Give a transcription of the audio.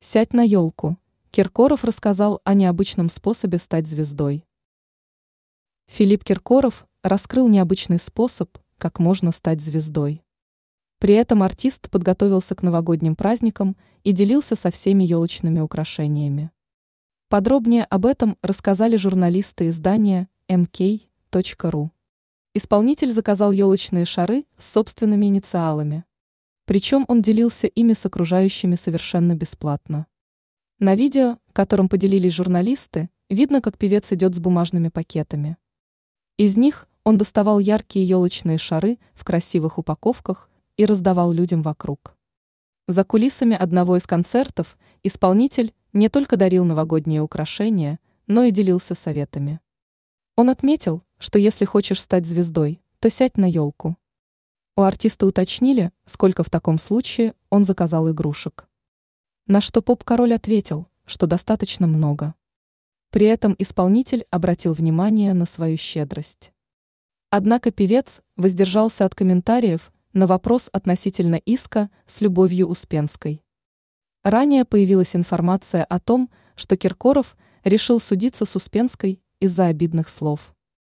Сядь на елку. Киркоров рассказал о необычном способе стать звездой. Филипп Киркоров раскрыл необычный способ, как можно стать звездой. При этом артист подготовился к новогодним праздникам и делился со всеми елочными украшениями. Подробнее об этом рассказали журналисты издания mk.ru. Исполнитель заказал елочные шары с собственными инициалами. Причем он делился ими с окружающими совершенно бесплатно. На видео, которым поделились журналисты, видно, как певец идет с бумажными пакетами. Из них он доставал яркие елочные шары в красивых упаковках и раздавал людям вокруг. За кулисами одного из концертов исполнитель не только дарил новогодние украшения, но и делился советами. Он отметил, что если хочешь стать звездой, то сядь на елку. У артиста уточнили, сколько в таком случае он заказал игрушек. На что поп-король ответил, что достаточно много. При этом исполнитель обратил внимание на свою щедрость. Однако певец воздержался от комментариев на вопрос относительно иска с Любовью Успенской. Ранее появилась информация о том, что Киркоров решил судиться с Успенской из-за обидных слов.